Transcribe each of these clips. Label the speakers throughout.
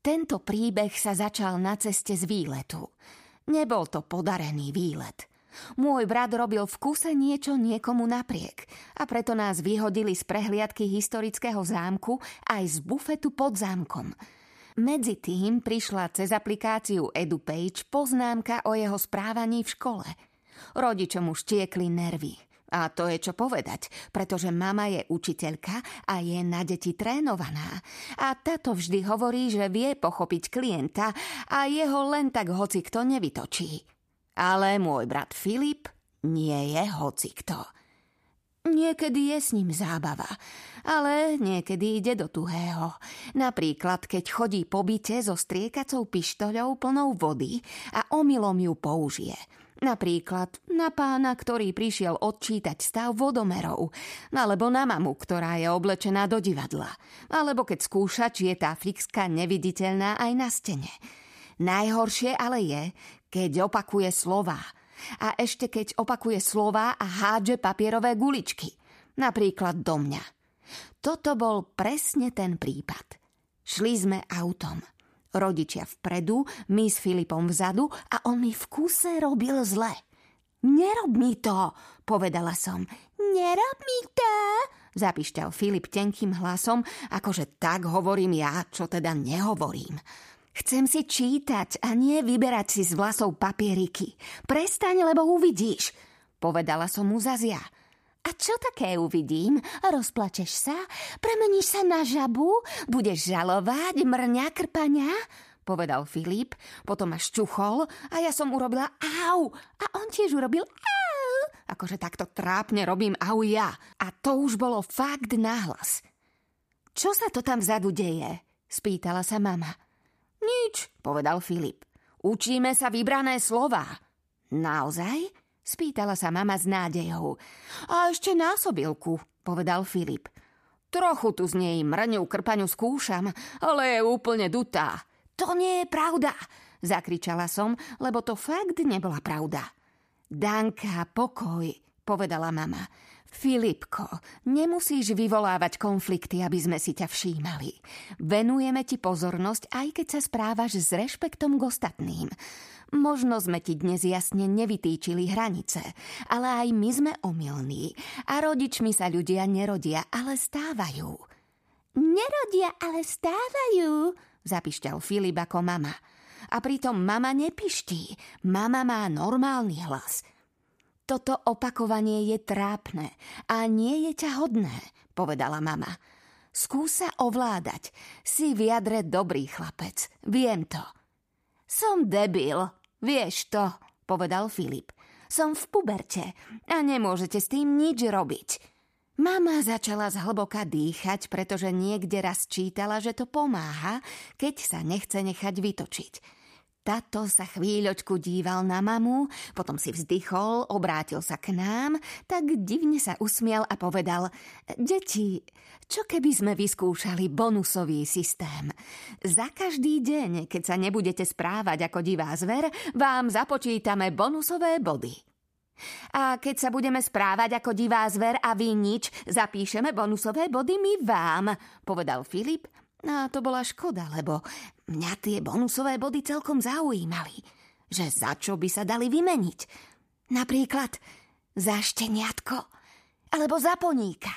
Speaker 1: Tento príbeh sa začal na ceste z výletu. Nebol to podarený výlet. Môj brat robil v kuse niečo niekomu napriek a preto nás vyhodili z prehliadky historického zámku aj z bufetu pod zámkom. Medzi tým prišla cez aplikáciu EduPage poznámka o jeho správaní v škole. Rodičom už tiekli nervy. A to je čo povedať, pretože mama je učiteľka a je na deti trénovaná. A táto vždy hovorí, že vie pochopiť klienta a jeho len tak hoci kto nevytočí. Ale môj brat Filip nie je hoci kto. Niekedy je s ním zábava, ale niekedy ide do tuhého. Napríklad, keď chodí po byte so striekacou pištoľou plnou vody a omylom ju použije – Napríklad na pána, ktorý prišiel odčítať stav vodomerov, alebo na mamu, ktorá je oblečená do divadla, alebo keď skúšač je tá fixka neviditeľná aj na stene. Najhoršie ale je, keď opakuje slova. A ešte keď opakuje slova a hádže papierové guličky. Napríklad do mňa. Toto bol presne ten prípad. Šli sme autom. Rodičia vpredu, my s Filipom vzadu a on mi v kuse robil zle. Nerob mi to, povedala som. Nerob mi to, zapišťal Filip tenkým hlasom, akože tak hovorím ja, čo teda nehovorím. Chcem si čítať a nie vyberať si z vlasov papieriky. Prestaň, lebo uvidíš, povedala som mu zazia. A čo také uvidím? Rozplačeš sa? Premeníš sa na žabu? Budeš žalovať mrňa krpania? Povedal Filip, potom ma šťuchol a ja som urobila au a on tiež urobil au. Akože takto trápne robím au ja. A to už bolo fakt náhlas. Čo sa to tam vzadu deje? Spýtala sa mama. Nič, povedal Filip. Učíme sa vybrané slova. Naozaj? Spýtala sa mama s nádejou. A ešte násobilku, povedal Filip. Trochu tu z nej mrňu krpaňu skúšam, ale je úplne dutá. To nie je pravda, zakričala som, lebo to fakt nebola pravda. Danka, pokoj, povedala mama. Filipko, nemusíš vyvolávať konflikty, aby sme si ťa všímali. Venujeme ti pozornosť, aj keď sa správaš s rešpektom k ostatným. Možno sme ti dnes jasne nevytýčili hranice, ale aj my sme omylní a rodičmi sa ľudia nerodia, ale stávajú. Nerodia, ale stávajú, zapišťal Filip ako mama. A pritom mama nepiští, mama má normálny hlas. Toto opakovanie je trápne a nie je ťa hodné, povedala mama. Skúsa ovládať. Si v jadre dobrý chlapec. Viem to. Som debil, Vieš to, povedal Filip. Som v puberte a nemôžete s tým nič robiť. Mama začala zhlboka dýchať, pretože niekde raz čítala, že to pomáha, keď sa nechce nechať vytočiť. Tato sa chvíľočku díval na mamu, potom si vzdychol, obrátil sa k nám, tak divne sa usmiel a povedal Deti, čo keby sme vyskúšali bonusový systém? Za každý deň, keď sa nebudete správať ako divá zver, vám započítame bonusové body. A keď sa budeme správať ako divá zver a vy nič, zapíšeme bonusové body my vám, povedal Filip a to bola škoda, lebo mňa tie bonusové body celkom zaujímali. Že za čo by sa dali vymeniť. Napríklad za šteniatko alebo za poníka.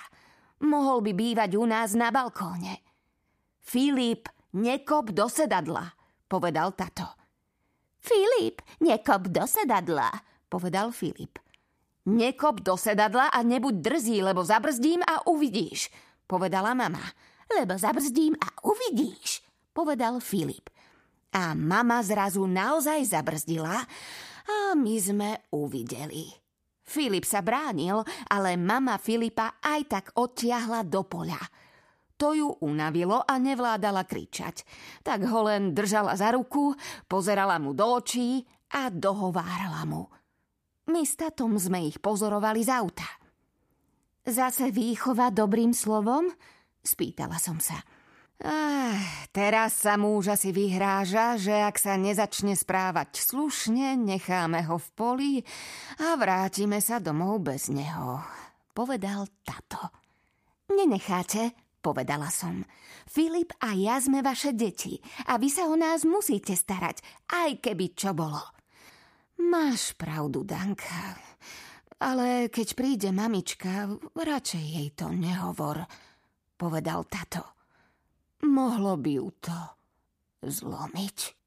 Speaker 1: Mohol by bývať u nás na balkóne. Filip, nekop do sedadla, povedal tato. Filip, nekop do sedadla, povedal Filip. Nekop do sedadla a nebuď drzí, lebo zabrzdím a uvidíš, povedala mama lebo zabrzdím a uvidíš, povedal Filip. A mama zrazu naozaj zabrzdila a my sme uvideli. Filip sa bránil, ale mama Filipa aj tak odtiahla do poľa. To ju unavilo a nevládala kričať. Tak ho len držala za ruku, pozerala mu do očí a dohovárala mu. My s tatom sme ich pozorovali z auta. Zase výchova dobrým slovom? Spýtala som sa. Ah, teraz sa muž asi vyhráža, že ak sa nezačne správať slušne, necháme ho v poli a vrátime sa domov bez neho. Povedal tato. Nenecháte, povedala som. Filip a ja sme vaše deti a vy sa o nás musíte starať, aj keby čo bolo. Máš pravdu, Danka. Ale keď príde mamička, radšej jej to nehovor, povedal tato. Mohlo by ju to zlomiť.